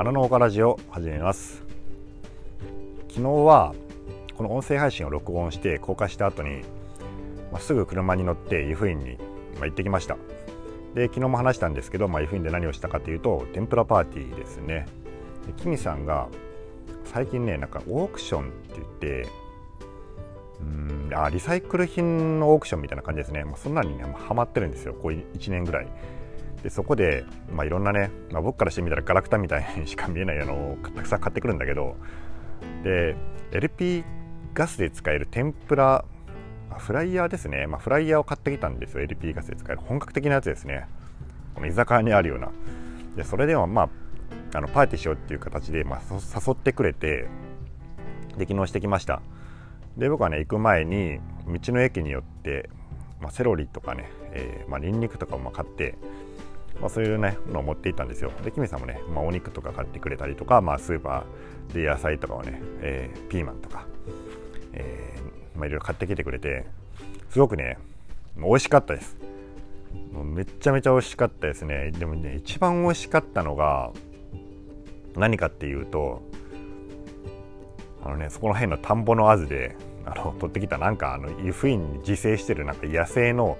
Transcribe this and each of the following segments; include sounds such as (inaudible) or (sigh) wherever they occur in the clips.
花の岡ラジオ始めます。昨日はこの音声配信を録音して公開した後に、まあ、すぐ車に乗って湯布院に、まあ、行ってきました。で昨日も話したんですけど、ま、湯布院で何をしたかというと天ぷらパーティーですね。でキミさんが最近ねなんかオークションって言ってうんあリサイクル品のオークションみたいな感じですね、まあ、そんなにねハマってるんですよ。こう1年ぐらい。でそこで、まあ、いろんなね、まあ、僕からしてみたらガラクタみたいにしか見えないあのたくさん買ってくるんだけどで LP ガスで使える天ぷらフライヤーですね、まあ、フライヤーを買ってきたんですよ。LP ガスで使える。本格的なやつですね。この居酒屋にあるような。でそれではまああのパーティーしようっていう形で、まあ、誘ってくれてで昨日してきました。で僕はね行く前に道の駅によって、まあ、セロリとかね、えーまあ、ニンニクとかも買ってまあ、そういうねのを持っていったんですよ。でキミさんもね、まあ、お肉とか買ってくれたりとか、まあ、スーパーで野菜とかをね、えー、ピーマンとか、えーまあ、いろいろ買ってきてくれてすごくね美味しかったです。もうめちゃめちゃ美味しかったですね。でもね一番美味しかったのが何かっていうとあのねそこの辺の田んぼのあずであの取ってきたなんかあの湯布院に自生してるなんか野生の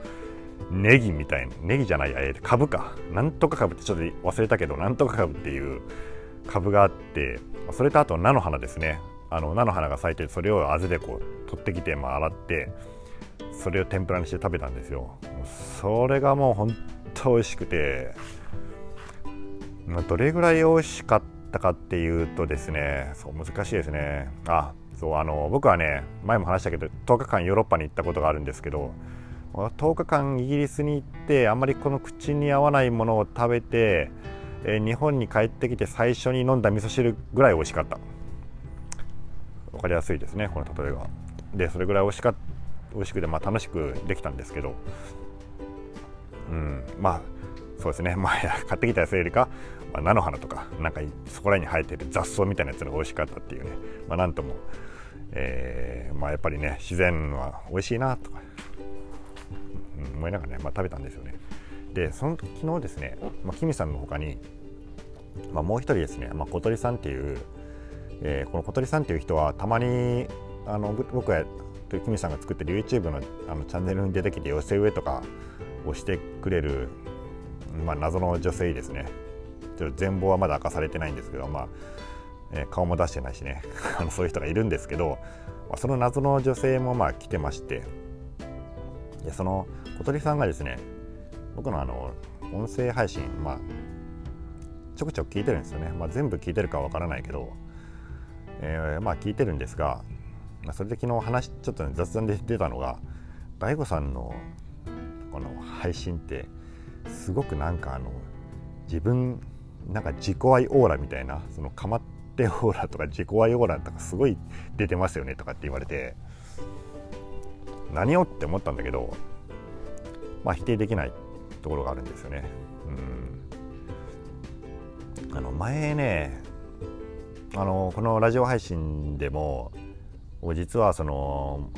ネギみたいなネギじゃない、えー、株か。なんとか株ってちょっと忘れたけどなんとか株っていう株があってそれとあと菜の花ですね。あの菜の花が咲いてそれをあずでこう取ってきて、まあ、洗ってそれを天ぷらにして食べたんですよ。それがもう本当美味しくて、まあ、どれぐらい美味しかったかっていうとですねそう難しいですね。あそうあの僕はね前も話したけど10日間ヨーロッパに行ったことがあるんですけど10日間イギリスに行ってあまりこの口に合わないものを食べて、えー、日本に帰ってきて最初に飲んだ味噌汁ぐらい美味しかった。分かりやすいですねこの例えが。でそれぐらい美味しか美味しくて、まあ、楽しくできたんですけど。うんまあそうですね、まあ、買ってきたやつよりか、まあ、菜の花とかなんかそこら辺に生えてる雑草みたいなやつが美味しかったっていうね、まあ、なんとも、えーまあ、やっぱりね自然は美味しいなとか。思いながらね、まあ、食べたんですよね。でその昨日ですね、まあ、キミさんの他に、まあ、もう一人ですね、まあ、小鳥さんっていう、えー、この小鳥さんっていう人はたまにあの僕がキミさんが作ってる YouTube のあのチャンネルに出てきて寄せ植えとかをしてくれる、まあ、謎の女性ですねちょっと全貌はまだ明かされてないんですけど、まあえー、顔も出してないしね (laughs) そういう人がいるんですけど、まあ、その謎の女性もまあ来てましてでその小鳥さんがですね僕のあの音声配信まあちょくちょく聞いてるんですよね、まあ、全部聞いてるかわからないけど、えー、まあ聞いてるんですが、まあ、それで昨日話ちょっと、ね、雑談で出たのが DAIGO さんのこの配信ってすごくなんかあの自分なんか自己愛オーラみたいなそのかまってオーラとか自己愛オーラとかすごい出てますよねとかって言われて何をって思ったんだけどまあ、否定できないところがあるんですよね。うん、あの前ねあのこのラジオ配信でも実はその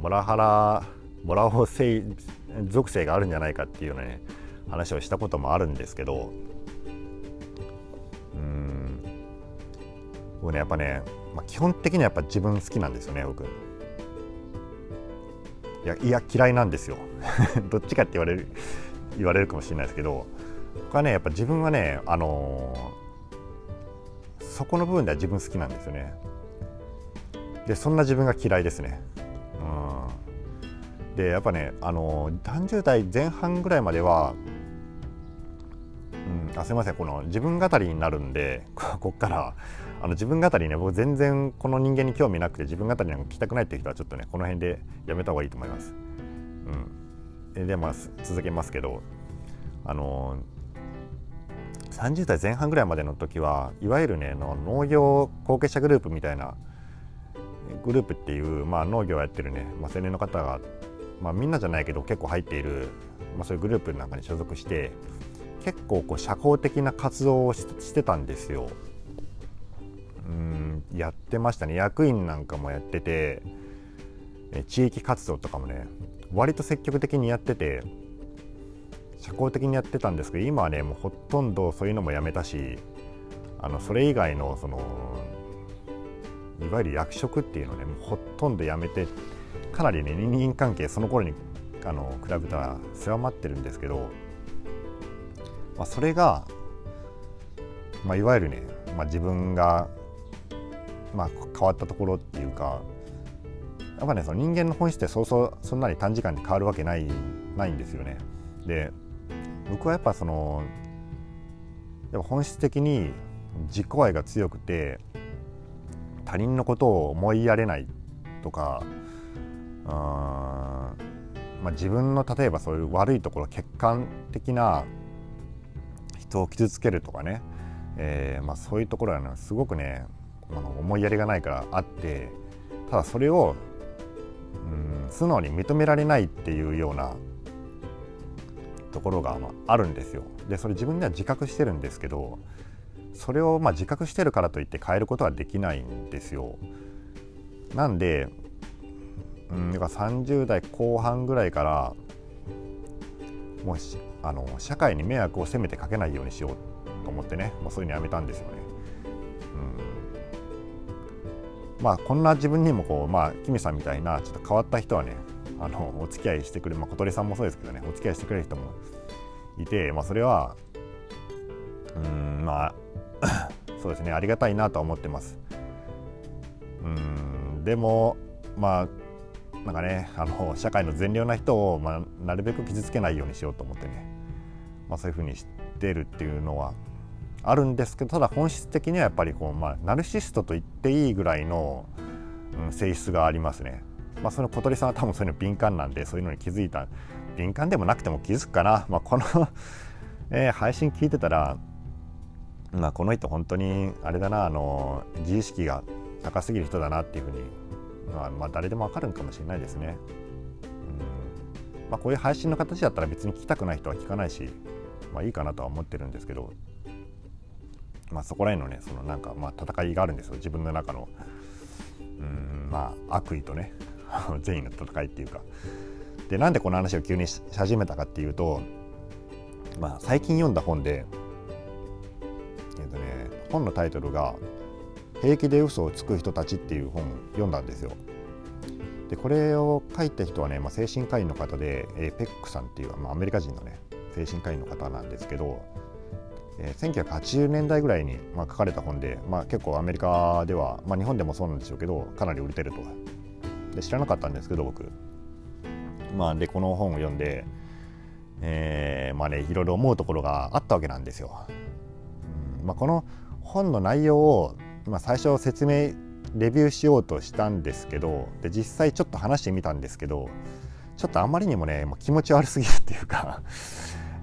モラハラモラホ性属性があるんじゃないかっていうね話をしたこともあるんですけどうん僕ねやっぱね、まあ、基本的にはやっぱ自分好きなんですよね僕。いやいや嫌いなんですよ。(laughs) どっちかって言われる言われるかもしれないですけど僕はねやっぱ自分はねあのー、そこの部分では自分好きなんですよね。でそんな自分が嫌いですね。うん。でやっぱねあのー、30代前半ぐらいまでは、あすみませんこの自分語りになるんで (laughs) こっからあの自分語りね僕全然この人間に興味なくて自分語りなんか聞きたくないっていう人はちょっとねこの辺でやめた方がいいと思います。うん、でまあ続けますけどあの30代前半ぐらいまでの時はいわゆるねの農業後継者グループみたいなグループっていう、まあ、農業をやってるね、まあ、青年の方が、まあ、みんなじゃないけど結構入っている、まあ、そういうグループの中に所属して結構こう社交的な活動をしてたんですよ。うんやってましたね役員なんかもやってて地域活動とかもね割と積極的にやってて社交的にやってたんですけど今はねもうほとんどそういうのもやめたしあのそれ以外のそのいわゆる役職っていうのをねほとんどやめてかなりね人間関係その頃にあの比べたら狭まってるんですけど、まあ、それが、まあ、いわゆるね、まあ、自分が、まあ、変わったところっていうかやっぱねその人間の本質ってそうそうそんなに短時間で変わるわけないないんですよね。で僕はやっぱそのやっぱ本質的に自己愛が強くて他人のことを思いやれないとかまあ、自分の例えばそういう悪いところ客観的な人を傷つけるとかね、えーまあ、そういうところは、ね、すごくねあの思いやりがないからあってただそれをうん素直に認められないっていうようなところがまあるんですよ。でそれ自分では自覚してるんですけどそれをまあ自覚してるからといって変えることはできないんですよ。なんで、うん、だか30代後半ぐらいからもうあの社会に迷惑をせめてかけないようにしようと思ってねもうそういうのやめたんですよね。うん、まあこんな自分にもこうまあキミさんみたいなちょっと変わった人はねあのお付き合いしてくれ、まあ、小鳥さんもそうですけどねお付き合いしてくれる人もいて、まあ、それはうんまあ (coughs) そうですねありがたいなとは思ってます。うんでもまあなんかねあの社会の善良な人を、まあ、なるべく傷つけないようにしようと思ってね、まあ、そういうふうにしてるっていうのはあるんですけどただ本質的にはやっぱりこう、まあ、ナルシストと言っていいぐらいの、うん、性質がありますね。まあ、その小鳥さんは多分そういうの敏感なんでそういうのに気づいた敏感でもなくても気づくかな、まあ、この (laughs) えー、配信聞いてたら、まあ、この人本当にあれだなあの自意識が高すぎる人だなっていうふうに、まあ、まあ誰でも分かるんかもしれないですね。うんまあ、こういう配信の形だったら別に聞きたくない人は聞かないし、まあ、いいかなとは思ってるんですけど、まあ、そこら辺のねそのなんかまあ戦いがあるんですよ。自分の中の。うんまあ悪意とね (laughs) 善意の戦いっていうか。でなんでこの話を急にし始めたかっていうと、まあ、最近読んだ本で、えーとね、本のタイトルが「平気で嘘をつく人たち」っていう本を読んだんですよ。でこれを書いた人はね、まあ、精神科医の方で、えー、ペックさんっていう、まあ、アメリカ人のね精神科医の方なんですけど、えー、1980年代ぐらいに、まあ、書かれた本で、まあ、結構アメリカでは、まあ、日本でもそうなんでしょうけどかなり売れてるとで知らなかったんですけど僕まあでこの本を読んでえー、まあねいろいろ思うところがあったわけなんですよ。うんまあ、この本の内容を、まあ、最初説明レビューしようとしたんですけどで実際ちょっと話してみたんですけどちょっとあまりにもねもう気持ち悪すぎるっていうか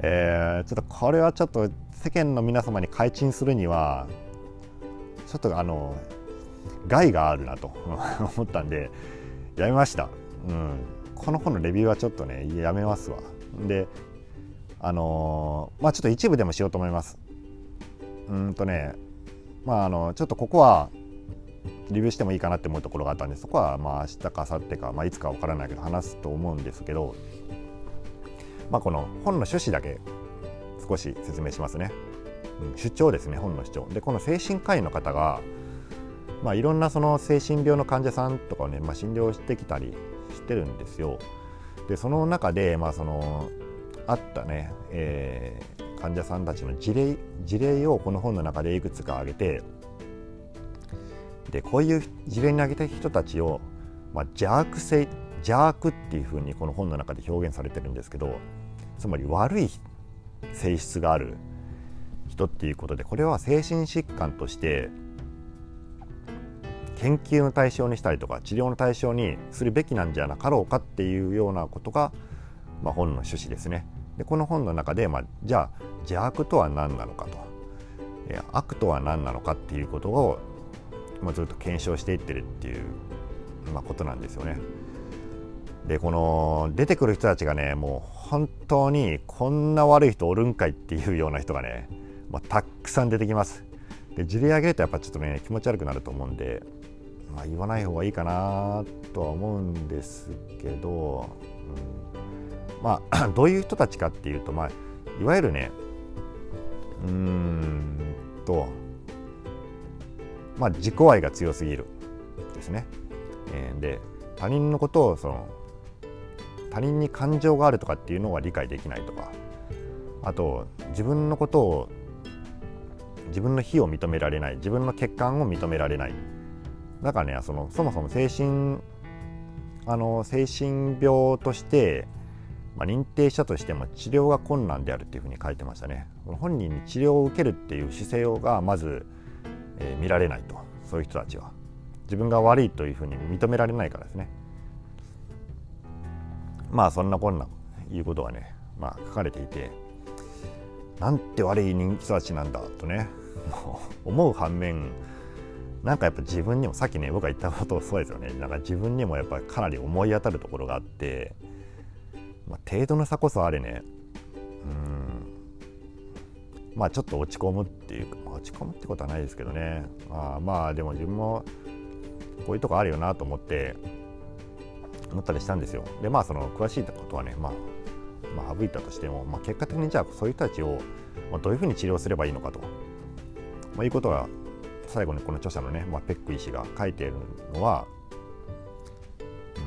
えー、ちょっとこれはちょっと世間の皆様に開陳するにはちょっとあの害があるなと (laughs) 思ったんでやめました、うん、この本のレビューはちょっとねやめますわ。であのー、まあちょっと一部でもしようと思います。うんとねまああのちょっとここはレビューしてもいいかなって思うところがあったんでそこはまあ明日か明後日か、まあ、いつかわからないけど話すと思うんですけど、まあ、この本の趣旨だけ少し説明しますね。主張ですね本の主張でこの精神科医の方がまあ、いろんなその精神病の患者さんとかをね、まあ、診療してきたりしてるんですよ。でその中で、まあ、そのあったね、えー、患者さんたちの事例事例をこの本の中でいくつか挙げてでこういう事例に挙げた人たちを、まあ、邪悪性邪悪っていうふうにこの本の中で表現されてるんですけどつまり悪い性質がある人っていうことでこれは精神疾患として研究の対象にしたりとか治療の対象にするべきなんじゃなかろうかっていうようなことが、まあ、本の趣旨ですね。でこの本の中で、まあ、じゃあ邪悪とは何なのかと、え悪とは何なのかっていうことを、まあ、ずっと検証していってるっていう、まあ、ことなんですよね。でこの出てくる人たちがねもう本当にこんな悪い人おるんかいっていうような人がね、まあ、たくさん出てきます。で事例挙げるとやっぱちょっとね気持ち悪くなると思うんでまあ、言わない方がいいかなとは思うんですけど、うん、まあ (clears throat) どういう人たちかっていうと、まあ、いわゆるねうーんとまあ、自己愛が強すぎるですね。えー、で他人のことをその他人に感情があるとかっていうのは理解できないとかあと自分のことを自分の非を認められない自分の欠陥を認められない。だからねそのそもそも精神あの精神病として、まあ、認定したとしても治療が困難であるっていうふうに書いてましたね。本人に治療を受けるっていう姿勢がまず、えー、見られないとそういう人たちは。自分が悪いというふうに認められないからですね。まあそんなこんないうことがね、まあ、書かれていてなんて悪い人気たちなんだとね思う反面なんかやっぱ自分にもさっきね僕が言ったことそうですよね。なんか自分にもやっぱりかなり思い当たるところがあって、まあ、程度の差こそあれねうんまあちょっと落ち込むっていうか、まあ、落ち込むってことはないですけどね。あまあでも自分もこういうとこあるよなと思って思ったりしたんですよ。でまあその詳しいことはね、まあ、まあ省いたとしても、まあ、結果的にじゃあそういう人たちをどういうふうに治療すればいいのかと、まあ、いうことが最後にこの著者のね、まあ、ペック医師が書いているのは、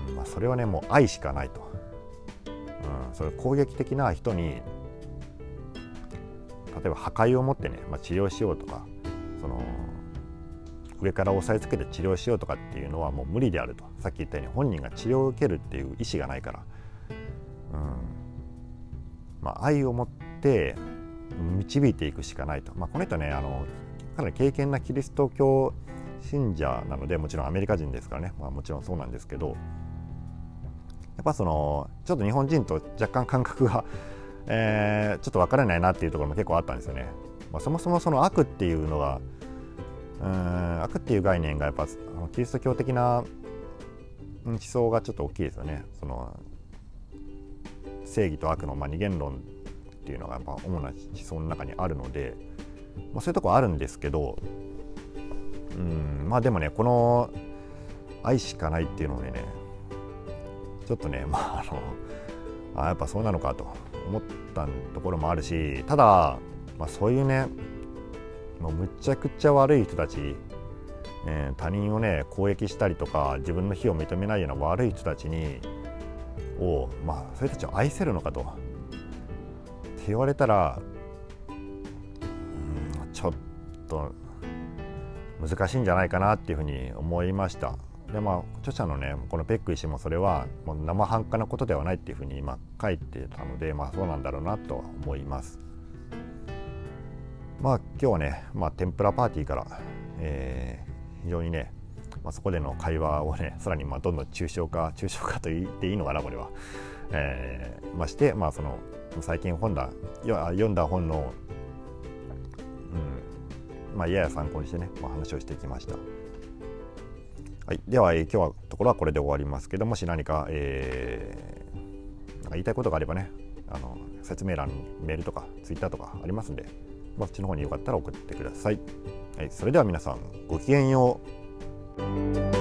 うんまあ、それはねもう愛しかないと、うん、それ攻撃的な人に例えば破壊を持ってね、まあ、治療しようとか上から押さえつけて治療しようとかっていうのはもう無理であると。さっき言ったように本人が治療を受けるっていう意思がないから、うん。まあ、愛を持って導いていくしかないと、まあ、この人ねあのかなり敬虔なキリスト教信者なのでもちろんアメリカ人ですからね、まあ、もちろんそうなんですけど。やっぱそのちょっと日本人と若干感覚が、(laughs) えー、ちょっと分からないなっていうところも結構あったんですよね。まあ、そもそもその悪っていうのがうん悪っていう概念がやっぱキリスト教的な思想がちょっと大きいですよね。その正義と悪の、まあ、二元論っていうのがやっぱ主な思想の中にあるので、まあ、そういうとこあるんですけどうんまあでもねこの愛しかないっていうのでねちょっとね (laughs) まああのあやっぱそうなのかと思ったところもあるしただ、まあ、そういうねもうむちゃくちゃ悪い人たち、えー、他人をね攻撃したりとか自分の非を認めないような悪い人たちにをまあそれたちを愛せるのかとって言われたらうんちょっと難しいんじゃないかなっていうふうに思いました。でまあ著者のねこのペック医師もそれはもう生半可なことではないっていうふうに今書いてたのでまあそうなんだろうなと思います。まあ今日はね、まあ、天ぷらパーティーから、えー、非常にね、まあ、そこでの会話をねさらにまあどんどん抽象化抽象化と言っていいのかなこれは、えー、まして、まあ、その最近本だ読んだ本の、うんまあ、やや参考にしてね、まあ、話をしてきました。はい、では、えー、今日はところはこれで終わりますけどもし何か,、えー、なんか言いたいことがあればねあの説明欄にメールとかツイッターとかありますんでまそっちの方によかったら送ってください。はい、それでは皆さんごきげんよう。